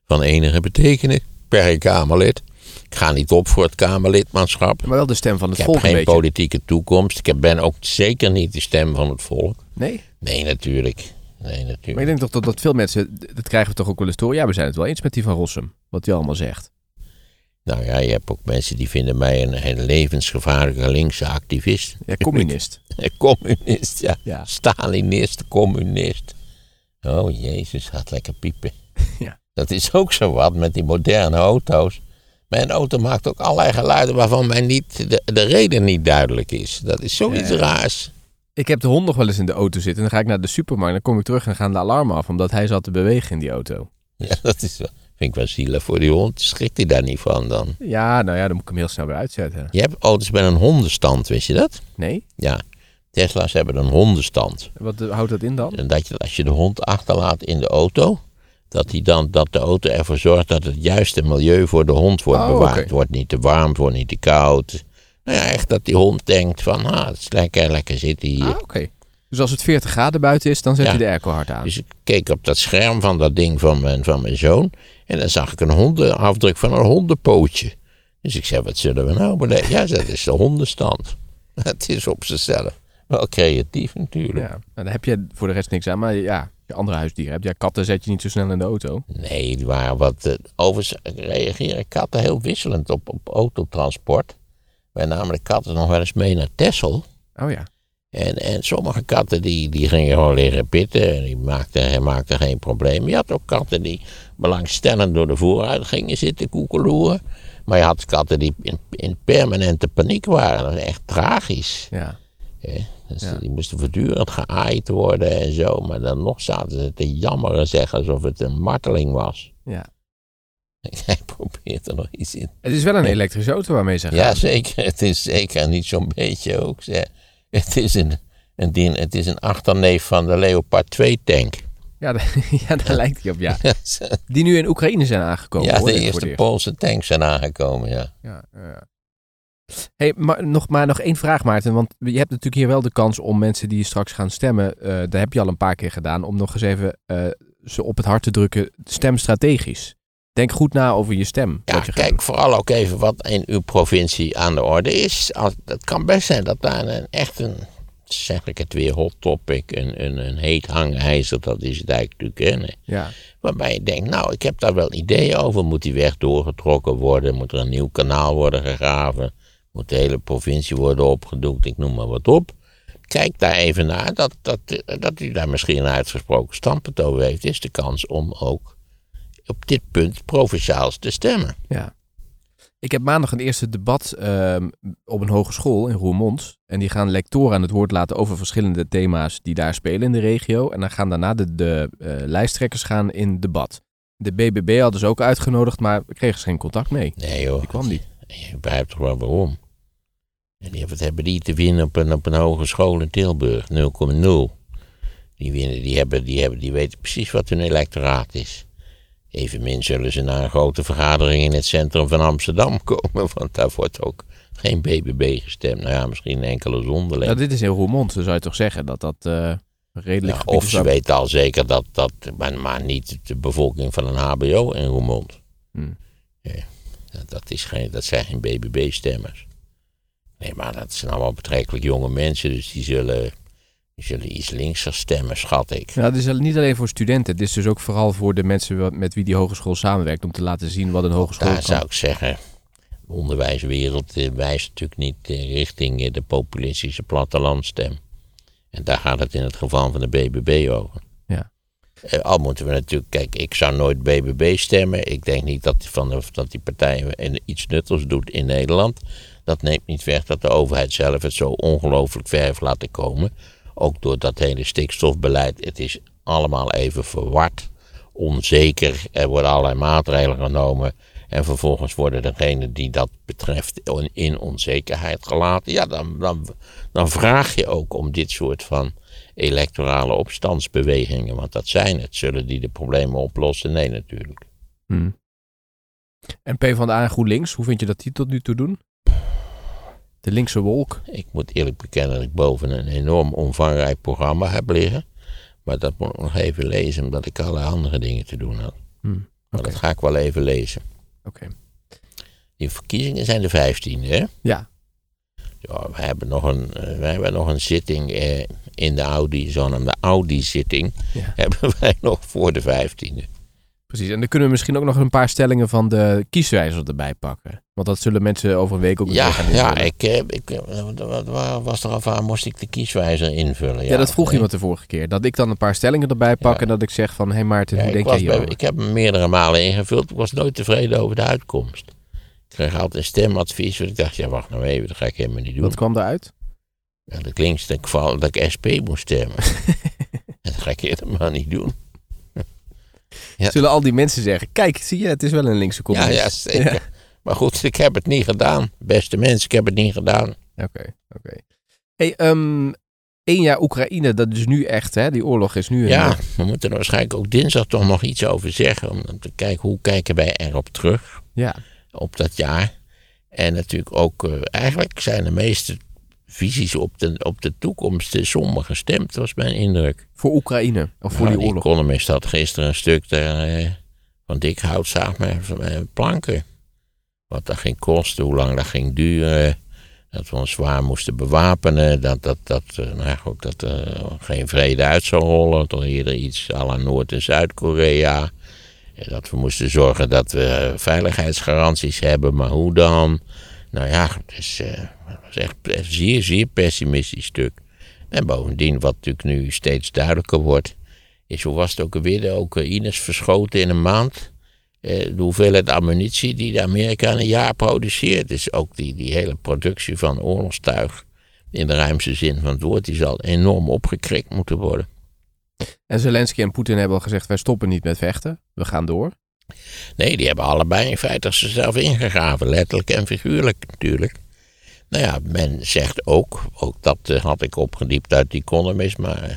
van enige betekenis per Kamerlid. Ik ga niet op voor het Kamerlidmaatschap. Maar wel de stem van Ik het heb volk een geen beetje. politieke toekomst. Ik ben ook zeker niet de stem van het volk. Nee? Nee, natuurlijk. Nee, Maar natuurlijk. ik denk toch dat, dat veel mensen, dat krijgen we toch ook wel eens door. Ja, we zijn het wel eens met die van Rossum. Wat hij allemaal zegt. Nou ja, je hebt ook mensen die vinden mij een, een levensgevaarlijke linkse activist. Ja, communist. Een communist, ja. Ja. Stalinist, communist. Oh jezus, gaat lekker piepen. Ja. Dat is ook zo wat met die moderne auto's. Mijn auto maakt ook allerlei geluiden waarvan mij niet de, de reden niet duidelijk is. Dat is zoiets Ja. raars. Ik heb de hond nog wel eens in de auto zitten. En dan ga ik naar de supermarkt. Dan kom ik terug en gaan de alarmen af. Omdat hij zat te bewegen in die auto. Ja, dat is wel, vind ik wel zielig voor die hond. Schrikt hij daar niet van dan? Ja, nou ja, dan moet ik hem heel snel weer uitzetten. Je hebt auto's met een hondenstand, wist je dat? Nee? Ja, Tesla's hebben een hondenstand. Wat eh, houdt dat in dan? En dat je, als je de hond achterlaat in de auto, dat, die dan, dat de auto ervoor zorgt dat het juiste milieu voor de hond wordt Oh, bewaard. Het wordt niet te warm, het wordt niet te koud. Nou ja, echt dat die hond denkt van, ah, het is lekker, lekker zitten hier. Ah, oké. Dus als het 40 graden buiten is, dan zet Ja. je de airco hard aan. Dus ik keek op dat scherm van dat ding van mijn, van mijn zoon. En dan zag ik een hondenafdruk van een hondenpootje. Dus ik zei, wat zullen we nou beleven? Ja, dat is de hondenstand. Het is op zichzelf. Wel creatief natuurlijk. Ja, nou, dan heb je voor de rest niks aan. Maar ja, je andere huisdieren hebt. Ja, katten zet je niet zo snel in de auto. Nee, waren wat. eh, overigens reageren katten heel wisselend op, op autotransport. Wij namen de katten nog wel eens mee naar Texel. Oh ja. En, en sommige katten die, die gingen gewoon liggen pitten. En die maakten, maakten geen probleem. Je had ook katten die belangstellend door de vooruit gingen zitten koekeloeren. Maar je had katten die in, in permanente paniek waren. Dat is echt tragisch. Ja. Dus Ja. Die moesten voortdurend geaaid worden en zo. Maar dan nog zaten ze te jammeren, zeggen alsof het een marteling was. ja. Hij probeert er nog iets in. Het is wel een elektrische auto waarmee ze gaan. Ja, zeker. Het is zeker niet zo'n beetje ook. zeg. Het is een, een, het is een achterneef van de Leopard 2 tank. Ja, da- ja, daar lijkt hij op, ja. Die nu in Oekraïne zijn aangekomen. ja, hoor de eerste. Poolse tanks zijn aangekomen, ja. Ja, ja. Hey, maar nog, maar nog één vraag, Maarten. Want je hebt natuurlijk hier wel de kans om mensen die straks gaan stemmen, eh daar heb je al een paar keer gedaan, om nog eens even eh, ze op het hart te drukken, stem strategisch. Denk goed na over je stem. Ja, je kijk vooral ook even wat in uw provincie aan de orde is. Als, het kan best zijn dat daar een, echt een, zeg ik het weer, hot topic, een, een, een heet hangijzer, dat is het eigenlijk natuurlijk. Ja. Waarbij je denkt, nou, ik heb daar wel ideeën over. Moet die weg doorgetrokken worden? Moet er een nieuw kanaal worden gegraven? Moet de hele provincie worden opgedoekt? Ik noem maar wat op. Kijk daar even naar. Dat, dat, dat u daar misschien een uitgesproken standpunt over heeft, is de kans om ook op dit punt provinciaals te stemmen. Ja. Ik heb maandag een eerste debat ehm, op een hogeschool in Roermond. En die gaan lectoren aan het woord laten over verschillende thema's die daar spelen in de regio. En dan gaan daarna de, de eh, lijsttrekkers gaan in debat. De BBB hadden ze ook uitgenodigd, maar kregen ze geen contact mee. Nee joh. Die kwam niet. Je begrijpt toch wel waarom. En die, wat hebben die te winnen op een, op een hogeschool in Tilburg? 0,0. Die, winnen, die, hebben, die, hebben, die weten precies wat hun electoraat is. Evenmin zullen ze naar een grote vergadering in het centrum van Amsterdam komen, want daar wordt ook geen BBB gestemd. Nou ja, misschien een enkele zonderling. Nou, dit is in Roermond, dan zou je toch zeggen dat dat eh, redelijk Ja, of ze weten al zeker dat, dat maar, maar niet de bevolking van een HBO in Roermond. Hmm. Ja, dat, is geen, dat zijn geen BBB-stemmers. Nee, maar dat zijn allemaal betrekkelijk jonge mensen, dus die zullen, zullen iets linkser stemmen, schat ik. Nou, het is niet alleen voor studenten. Het is dus ook vooral voor de mensen met wie die hogeschool samenwerkt. Om te laten zien wat een hogeschool Daar kan. zou ik zeggen, de onderwijswereld eh, wijst natuurlijk niet eh, richting eh, de populistische plattelandstem. En daar gaat het in het geval van de BBB over. Ja. Al moeten we natuurlijk, kijk, ik zou nooit BBB stemmen. Ik denk niet dat, die van de, dat die partij iets nuttigs doet in Nederland. Dat neemt niet weg dat de overheid zelf het zo ongelooflijk ver heeft laten komen. Ook door dat hele stikstofbeleid. Het is allemaal even verward, onzeker. Er worden allerlei maatregelen genomen. En vervolgens worden degenen die dat betreft in onzekerheid gelaten. Ja, dan, dan, dan vraag je ook om dit soort van electorale opstandsbewegingen. Want dat zijn het. Zullen die de problemen oplossen? Nee, natuurlijk. Hmm. En PvdA en GroenLinks, hoe vind je dat die tot nu toe doen? De linkse wolk. Ik moet eerlijk bekennen dat ik boven een enorm omvangrijk programma heb liggen. Maar dat moet ik nog even lezen, omdat ik allerlei andere dingen te doen had. Hmm. Maar dat ga ik wel even lezen. Oké. Die verkiezingen zijn de 15e, hè? Ja. Ja, we hebben nog een, eh, we hebben nog een zitting eh, in de Audi, zogenaamde Audi-zitting. Ja. Hebben wij nog voor de 15e. Precies. En dan kunnen we misschien ook nog een paar stellingen van de kieswijzer erbij pakken. Want dat zullen mensen over een week ook weer Ja, gaan ja invullen. ik, eh, ik, eh, waar was er af aan, moest ik de kieswijzer invullen? Ja, dat vroeg iemand de vorige keer. Dat ik dan een paar stellingen erbij pak Ja. en dat ik zeg van... Hé hey Maarten, Ja, hoe denk jij hierover? ik heb hem meerdere malen ingevuld. Ik was nooit tevreden over de uitkomst. Ik kreeg altijd een stemadvies. Want ik dacht, ja, wacht nou even, dat ga ik helemaal niet doen. Wat kwam eruit? Ja, dat klinkt dat ik, vooral dat ik SP moest stemmen. En dat ga ik helemaal niet doen. Ja. Zullen al die mensen zeggen... Kijk, zie je, het is wel een linkse Ja, communist. ja, zeker. Maar goed, ik heb het niet gedaan. Beste mensen, ik heb het niet gedaan. Oké, oké. Hey, ehm één jaar Oekraïne, dat is nu echt, hè? Die oorlog is nu... Ja, we moeten er waarschijnlijk ook dinsdag toch nog iets over zeggen. Om te kijken, hoe kijken wij erop terug? ja. op dat jaar. En natuurlijk ook, eh, eigenlijk zijn de meeste visies op de, op de toekomst eh, somber gestemd, was mijn indruk. Voor Oekraïne, of voor Nou, die oorlog. Economist had gisteren een stuk daar, eh, van dik houtzaag met eh, planken. Wat dat ging kosten, hoe lang dat ging duren. Dat we ons zwaar moesten bewapenen. Dat, dat, dat, eh, nou ja, goed, dat er geen vrede uit zou rollen. Toch eerder iets à la Noord- en Zuid-Korea. Dat we moesten zorgen dat we veiligheidsgaranties hebben. Maar hoe dan? Nou ja, het is, eh, echt een zeer, zeer pessimistisch stuk. En bovendien, wat natuurlijk nu steeds duidelijker wordt, is hoe was het ook alweer? De Oekraïners verschoten in een maand. Eh, de hoeveelheid ammunitie die de Amerika in een jaar produceert. Dus ook die, die hele productie van oorlogstuig, in de ruimste zin van het woord, die zal enorm opgekrikt moeten worden. En Zelensky en Poetin hebben al gezegd, wij stoppen niet met vechten. We gaan door. Nee, die hebben allebei in feite zichzelf ingegraven, letterlijk en figuurlijk natuurlijk. Nou ja, men zegt ook, ook dat eh, had ik opgediept uit die Economist, maar eh,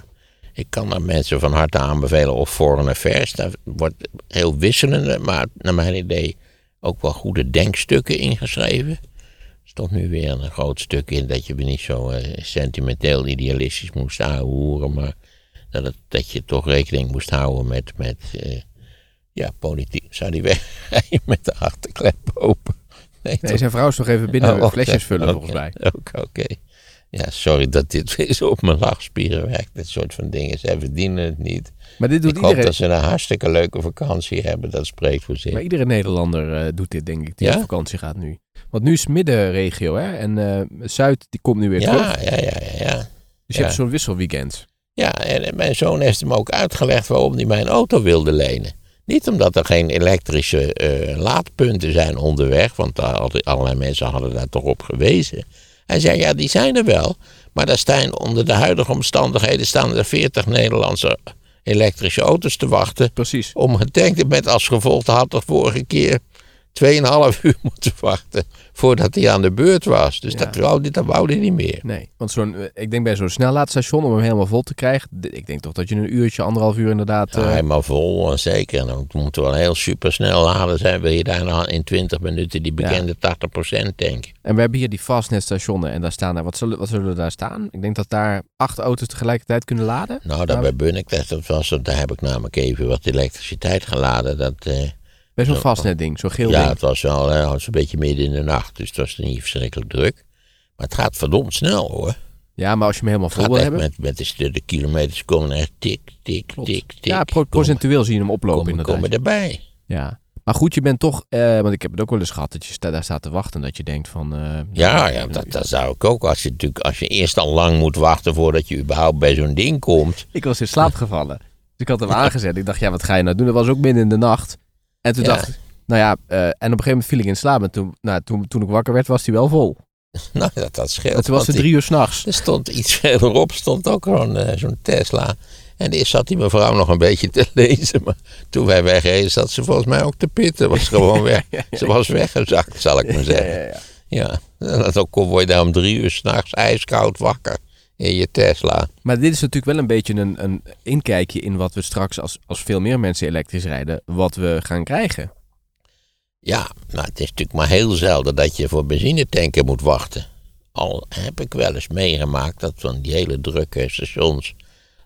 ik kan daar mensen van harte aanbevelen of Foreign Affairs. Daar wordt heel wisselende, maar naar mijn idee ook wel goede denkstukken ingeschreven. stond nu weer een groot stuk in dat je niet zo eh, sentimenteel idealistisch moest aanhoeren, maar dat, dat je toch rekening moest houden met, met ja, politiek. Zou die wegrijden met de achterklep open? Nee, zijn vrouw is nog even binnen Oh, flesjes vullen volgens mij. Oké, oké. Ja, sorry dat dit weer zo op mijn lachspieren werkt. Dit soort van dingen. Zij verdienen het niet. Maar dit doet Ik hoop dat ze een hartstikke leuke vakantie hebben. Dat spreekt voor zich. Maar iedere Nederlander eh, doet dit, denk ik, die Ja? op vakantie gaat nu. Want nu is middenregio, hè? En eh, Zuid, die komt nu weer terug. Ja, ja, ja, ja. Dus je hebt zo'n wisselweekend. Ja, en en mijn zoon heeft hem ook uitgelegd waarom hij mijn auto wilde lenen. Niet omdat er geen elektrische eh, laadpunten zijn onderweg, want allerlei mensen hadden daar toch op gewezen. Hij zei, ja, die zijn er wel, maar daar staan onder de huidige omstandigheden staan er 40 Nederlandse elektrische auto's te wachten Precies. om getankt met als gevolg had de vorige keer 2,5 uur moeten wachten voordat hij aan de beurt was. Dus Ja. dat, wou, hij- dat wou hij niet meer. Nee, want zo'n, eh, ik denk bij zo'n snellaadstation, om hem helemaal vol te krijgen, ik denk toch dat je een uurtje, anderhalf uur inderdaad... Ja, eh, helemaal vol, en zeker. En dan moet wel heel supersnel laden zijn. Wil je daar nou in 20 minuten die bekende 80% tanken? En we hebben hier die fastnet-stationen en daar staan er, wat zullen, wat zullen daar staan? Ik denk dat daar acht auto's tegelijkertijd kunnen laden. Nou, daar bij Bunnik, dat, dat was, daar heb ik namelijk even wat elektriciteit geladen. Dat, eh, Bij zo'n Zo. fastnet-ding, zo'n geel ja, ding. het was wel het was een beetje midden in de nacht, dus het was niet verschrikkelijk druk. Maar het gaat verdomd snel hoor. Ja, maar als je hem helemaal vol wil hebben... met, met de, de kilometers komen echt tik, tik, Klopt. tik, tik. Ja, pro- procentueel zie je hem oplopen komen, inderdaad. komen erbij. Ja. Maar goed, je bent toch, eh, want ik heb het ook wel eens gehad, dat je sta- daar staat te wachten. Dat je denkt van... eh, Ja, ja dat, dat zou ik ook. Als je, natuurlijk, als je eerst al lang moet wachten voordat je überhaupt bij zo'n ding komt. Ik was in slaap gevallen. Dus ik had hem aangezet. Ik dacht, ja, wat ga je nou doen? Dat was ook midden in de nacht. En toen dacht ik, nou ja, eh, en op een gegeven moment viel ik in slaap. En toen, nou, toen, toen ik wakker werd, was hij wel vol. Nou, dat, dat scheelt. Toen was het drie uur s'nachts. Er stond iets verderop, stond ook gewoon eh, zo'n Tesla. En eerst zat die mevrouw nog een beetje te lezen. Maar toen wij wegreden, zat ze volgens mij ook te pitten. Was gewoon weg. Ze was weggezakt, zal ik maar zeggen. ja, ja. Ja, en dan word je daar om drie uur s'nachts ijskoud wakker in je Tesla. Maar dit is natuurlijk wel een beetje een, een inkijkje in wat we straks, als, als veel meer mensen elektrisch rijden, wat we gaan krijgen. Ja, maar het is natuurlijk maar heel zelden dat je voor benzinetanken moet wachten. Al heb ik wel eens meegemaakt dat van die hele drukke stations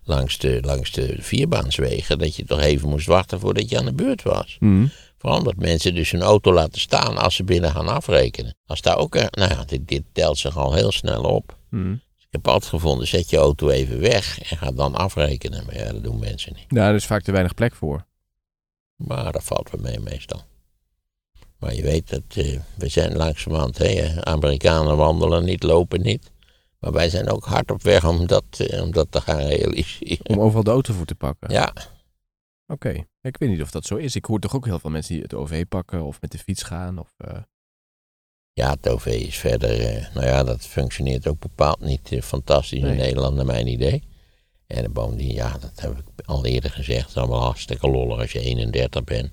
langs de, langs de vierbaanswegen, dat je toch even moest wachten voordat je aan de beurt was. Vooral omdat mensen dus hun auto laten staan als ze binnen gaan afrekenen. Als daar ook, nou ja, dit, dit telt zich al heel snel op. Mhm. Heb altijd gevonden, zet je auto even weg en ga dan afrekenen. Maar ja, dat doen mensen niet. Daar is vaak te weinig plek voor. Maar dat valt wel mee meestal. Maar je weet dat eh, we zijn langzamerhand, hè, Amerikanen wandelen niet, lopen niet. Maar wij zijn ook hard op weg om dat, eh, om dat te gaan realiseren. Om overal de auto voor te pakken. Ja, Oké. Ik weet niet of dat zo is. Ik hoor toch ook heel veel mensen die het OV pakken of met de fiets gaan. Of, eh, ja, het OV is verder, eh, nou ja, dat functioneert ook bepaald niet eh, fantastisch Nee. in Nederland naar mijn idee. En bovendien, ja, dat heb ik al eerder gezegd, het is allemaal hartstikke lollig als je 31 bent.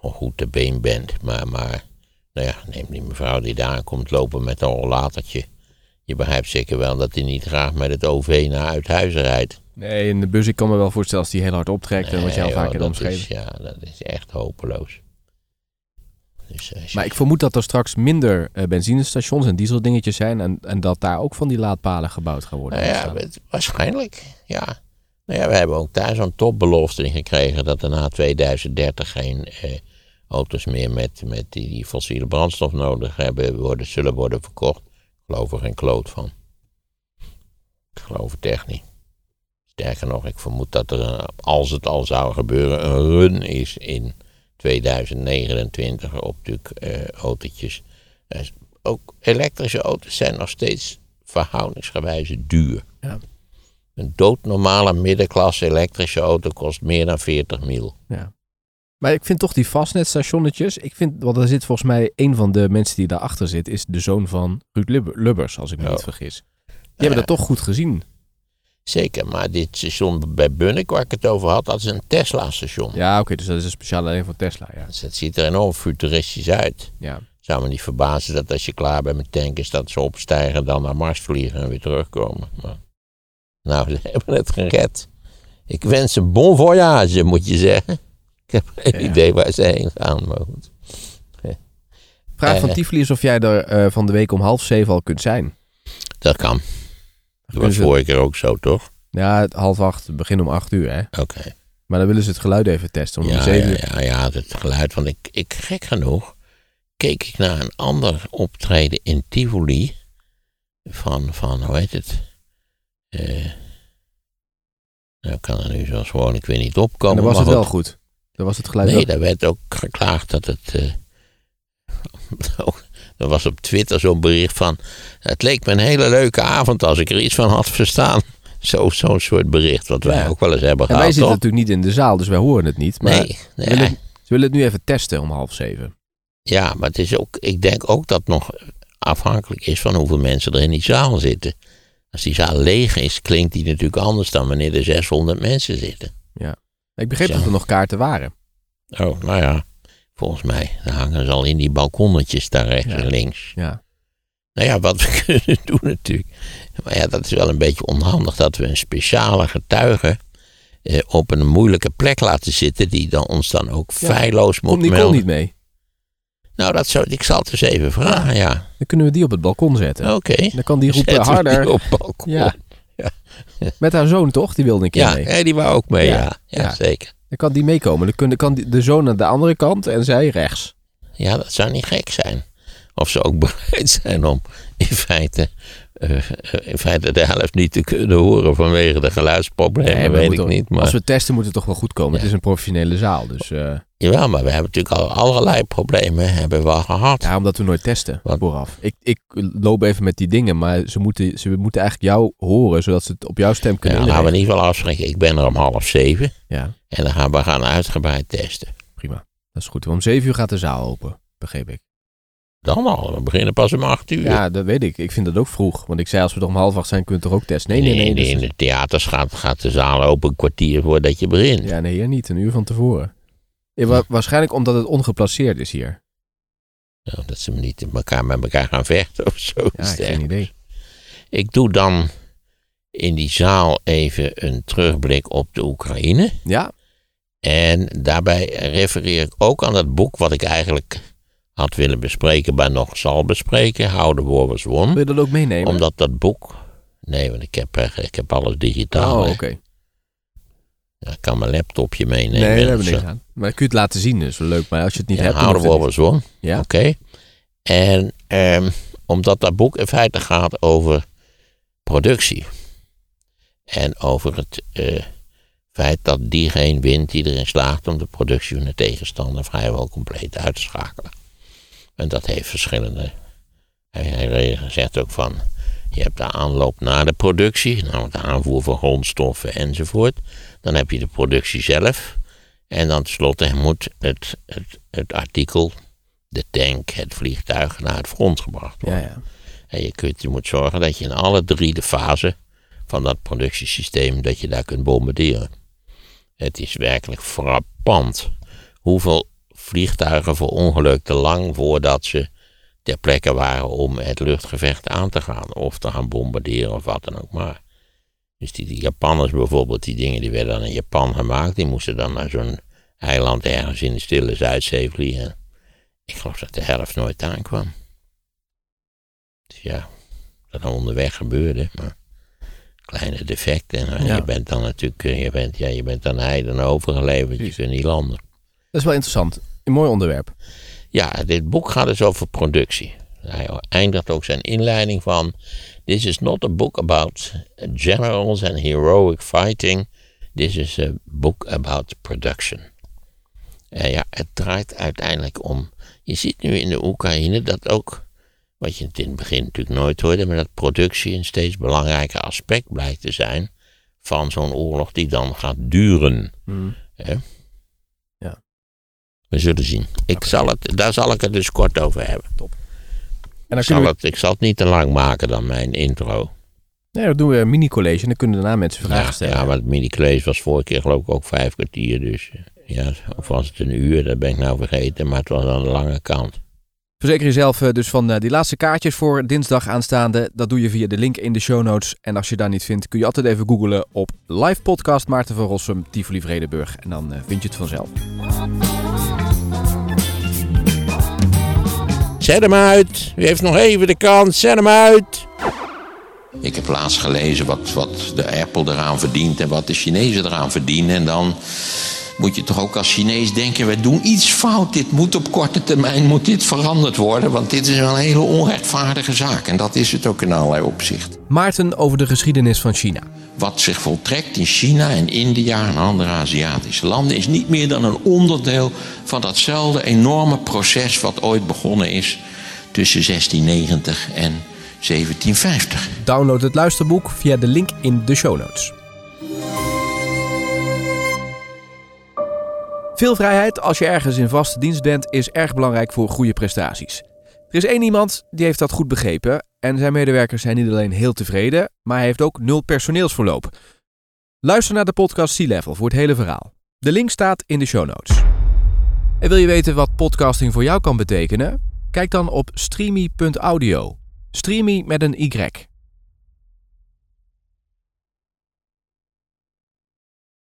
Of goed te been bent, maar, maar nou ja, neem die mevrouw die daar komt lopen met een rollatertje. Je begrijpt zeker wel dat hij niet graag met het OV naar Uithuizen rijdt. Nee, in de bus, ik kan me wel voorstellen als die heel hard optrekt. en wat je al vaak omschreven. is, Ja, dat is echt hopeloos. Dus, eh, Maar ik vermoed dat er straks minder eh, benzinestations en dieseldingetjes zijn. En, en dat daar ook van die laadpalen gebouwd gaan worden. Nou ja, het- waarschijnlijk, ja. Nou ja, we hebben ook daar zo'n topbelofte in gekregen dat er na 2030 geen eh, auto's meer met, met die, die fossiele brandstof nodig hebben, worden, zullen worden verkocht. Ik geloof er geen kloot van. Ik geloof het echt niet. Sterker nog, ik vermoed dat er, als het al zou gebeuren, een run is in 2029 op natuurlijk eh, autootjes. Eh, ook elektrische auto's zijn nog steeds verhoudingsgewijze duur. Ja. Een doodnormale middenklasse elektrische auto kost meer dan 40 mil. Ja. Maar ik vind toch die vastnetstationnetjes. Ik vind, want er zit volgens mij een van de mensen die daarachter zit, is de zoon van Ruud Lubber- Lubbers, als ik me Ja. niet vergis. Die hebben dat toch goed gezien. Zeker, maar dit station bij Bunnik waar ik het over had, dat is een Tesla-station. Ja, oké, dus dat is een speciale alleen voor Tesla. Ja. Dus het ziet er enorm futuristisch uit. ja. Zou me niet verbazen dat als je klaar bent met tanken, is dat ze opstijgen, dan naar Mars vliegen en weer terugkomen. Maar, nou, ze hebben het gered. Ik wens een bon voyage, moet je zeggen. Ik heb geen Ja. idee waar ze heen gaan, maar goed. Vraag van Eh. Tivoli is of jij er eh, van de week om half zeven al kunt zijn. Dat kan. Dat was vorige keer ook zo, toch? Ja, half acht, begin om acht uur, hè? Oké. Maar dan willen ze het geluid even testen. Om Ja, zeven ja, ja, ja, het geluid. Want ik, ik, gek genoeg, keek ik naar een ander optreden in Tivoli. Van, van hoe heet het? Eh nou, ik kan er nu zoals gewoon, ik weet niet En opkomen. dan was maar het wel goed. Dan was het geluid Nee, wel- daar werd ook geklaagd dat het. eh, er was op Twitter zo'n bericht van. Het leek me een hele leuke avond als ik er iets van had verstaan. Zo, zo'n soort bericht, wat wij Ja. ook wel eens hebben En wij gehad. zitten toch? natuurlijk niet in de zaal, dus wij horen het niet. Maar Nee, nee, ze, willen, ze willen het nu even testen om half zeven. Ja, maar het is ook, ik denk ook dat het nog afhankelijk is van hoeveel mensen er in die zaal zitten. Als die zaal leeg is, klinkt die natuurlijk anders dan wanneer er 600 mensen zitten. Ik begreep dat er nog kaarten waren. Oh, nou ja, volgens mij dan hangen ze al in die balkonnetjes daar rechts Ja. en links. Ja. Nou ja, wat we kunnen doen natuurlijk. Maar ja, dat is wel een beetje onhandig dat we een speciale getuige eh, op een moeilijke plek laten zitten, die dan ons dan ook Ja. feilloos moet Komt Nicole melden. niet mee? Nou, dat zou, ik zal het eens even vragen, ja. Dan kunnen we die op het balkon zetten. Oké. Dan kan die roepen Zetten harder. op het balkon. Ja. Met haar zoon toch? Die wilde een keer Ja, mee. ja, die wou ook mee. Ja, ja. zeker. Dan kan die meekomen. Dan kan de zoon aan de andere kant en zij rechts. Ja, dat zou niet gek zijn. Of ze ook bereid zijn om in feite, eh, eh, in feite de helft niet te kunnen horen vanwege de geluidsproblemen, Nee, we weet ik niet. Maar, Als we testen moet het toch wel goed komen. Ja. Het is een professionele zaal. Dus uh, Jawel, maar we hebben natuurlijk al allerlei problemen hebben we al gehad. ja, omdat we nooit testen Wat? vooraf. Ik, ik loop even met die dingen, maar ze moeten, ze moeten eigenlijk jou horen, zodat ze het op jouw stem Ja, kunnen laten we in inregelen. ieder geval afspreken. Ik ben er om half zeven Ja, en dan gaan we gaan uitgebreid testen. prima. Dat is goed. Om zeven uur gaat de zaal open, begreep ik. Dan al, we beginnen pas om acht uur. Ja, dat weet ik. Ik vind dat ook vroeg. Want ik zei, als we er om half acht zijn, kunnen we toch ook testen? Nee, nee, nee. in, dus- in de theaters gaat, gaat de zaal open een kwartier voordat je begint. ja, nee, hier niet. Een uur van tevoren. Ja, wa- waarschijnlijk omdat het ongeplaceerd is hier. Nou, dat ze niet in elkaar met elkaar gaan vechten of zo. Ja, geen idee. Ik doe dan in die zaal even een terugblik op de Oekraïne. Ja, En daarbij refereer ik ook aan dat boek wat ik eigenlijk had willen bespreken, maar nog zal bespreken. Houden Warwas wil Won. je dat ook meenemen? Omdat dat boek. Nee, want ik heb, eh, ik heb alles digitaal. Oh, oké. Ja, ik kan mijn laptopje meenemen. Nee, daar hebben we niks aan. Maar kun je het laten zien, dus wel leuk. Maar als je het niet Ja, hebt, Houden Warwas Won. Ja. Oké. En ehm, omdat dat boek in feite gaat over productie. En over het eh, feit dat diegene wint die erin slaagt om de productie van de tegenstander vrijwel compleet uit te schakelen. En dat heeft verschillende. Hij, zegt ook van. Je hebt de aanloop naar de productie, namelijk de aanvoer van grondstoffen enzovoort. Dan heb je de productie zelf. En dan tenslotte moet het, het, het artikel, de tank, het vliegtuig naar het front gebracht worden. Ja, ja. En je, kunt, je moet zorgen dat je in alle drie de fasen van dat productiesysteem, dat je daar kunt bombarderen. Het is werkelijk frappant hoeveel vliegtuigen verongelukten lang voordat ze ter plekke waren om het luchtgevecht aan te gaan. Of te gaan bombarderen of wat dan ook maar. Dus die, die Japanners bijvoorbeeld, die dingen die werden dan in Japan gemaakt, die moesten dan naar zo'n eiland ergens in de stille Zuidzee vliegen. Ik geloof dat de helft nooit aankwam. Dus ja, dat dan onderweg gebeurde, maar kleine defecten. En Ja. je bent dan natuurlijk, eh, je bent, ja, je bent aan heiden overgeleverd, je kunt niet landen. Dat is wel interessant. Een mooi onderwerp. Ja, dit boek gaat dus over productie. Hij eindigt ook zijn inleiding van: This is not a book about generals and heroic fighting. This is a book about production. En ja, het draait uiteindelijk om. Je ziet nu in de Oekraïne dat ook, wat je in het begin natuurlijk nooit hoorde, maar dat productie een steeds belangrijker aspect blijkt te zijn van zo'n oorlog die dan gaat duren. Hè? Ja. We zullen zien. Ik zal het, daar zal ik het dus kort over hebben. En dan Ik zal, we, het, ik zal het niet te lang maken dan mijn intro. nee, dan doen we een mini-college en dan kunnen daarna mensen vragen Ja, stellen. ja, maar het mini-college was vorige keer geloof ik ook vijf kwartier. Dus ja, of was het een uur, dat ben ik nou vergeten. Maar het was aan de lange kant. Verzeker jezelf eh, dus van eh, die laatste kaartjes voor dinsdag aanstaande. Dat doe je via de link in de show notes. En als je daar niet vindt, kun je altijd even googlen op live podcast Maarten van Rossum, Tivoli Vredenburg. En dan eh, vind je het vanzelf. Zet hem uit. U heeft nog even de kans. Zet hem uit. Ik heb laatst gelezen wat, wat de Apple eraan verdient en wat de Chinezen eraan verdienen. En dan moet je toch ook als Chinees denken, we doen iets fout. Dit moet op korte termijn moet dit veranderd worden. Want dit is een hele onrechtvaardige zaak. En dat is het ook in allerlei opzichten. Maarten over de geschiedenis van China. Wat zich voltrekt in China en India en andere Aziatische landen is niet meer dan een onderdeel van datzelfde enorme proces wat ooit begonnen is tussen 1690 en 1750. Download het luisterboek via de link in de show notes. Veel vrijheid als je ergens in vaste dienst bent is erg belangrijk voor goede prestaties. Er is één iemand die heeft dat goed begrepen en zijn medewerkers zijn niet alleen heel tevreden, maar hij heeft ook nul personeelsverloop. Luister naar de podcast Sea Level voor het hele verhaal. De link staat in de show notes. En wil je weten wat podcasting voor jou kan betekenen? Kijk dan op streamy.audio. Streamy met een Y.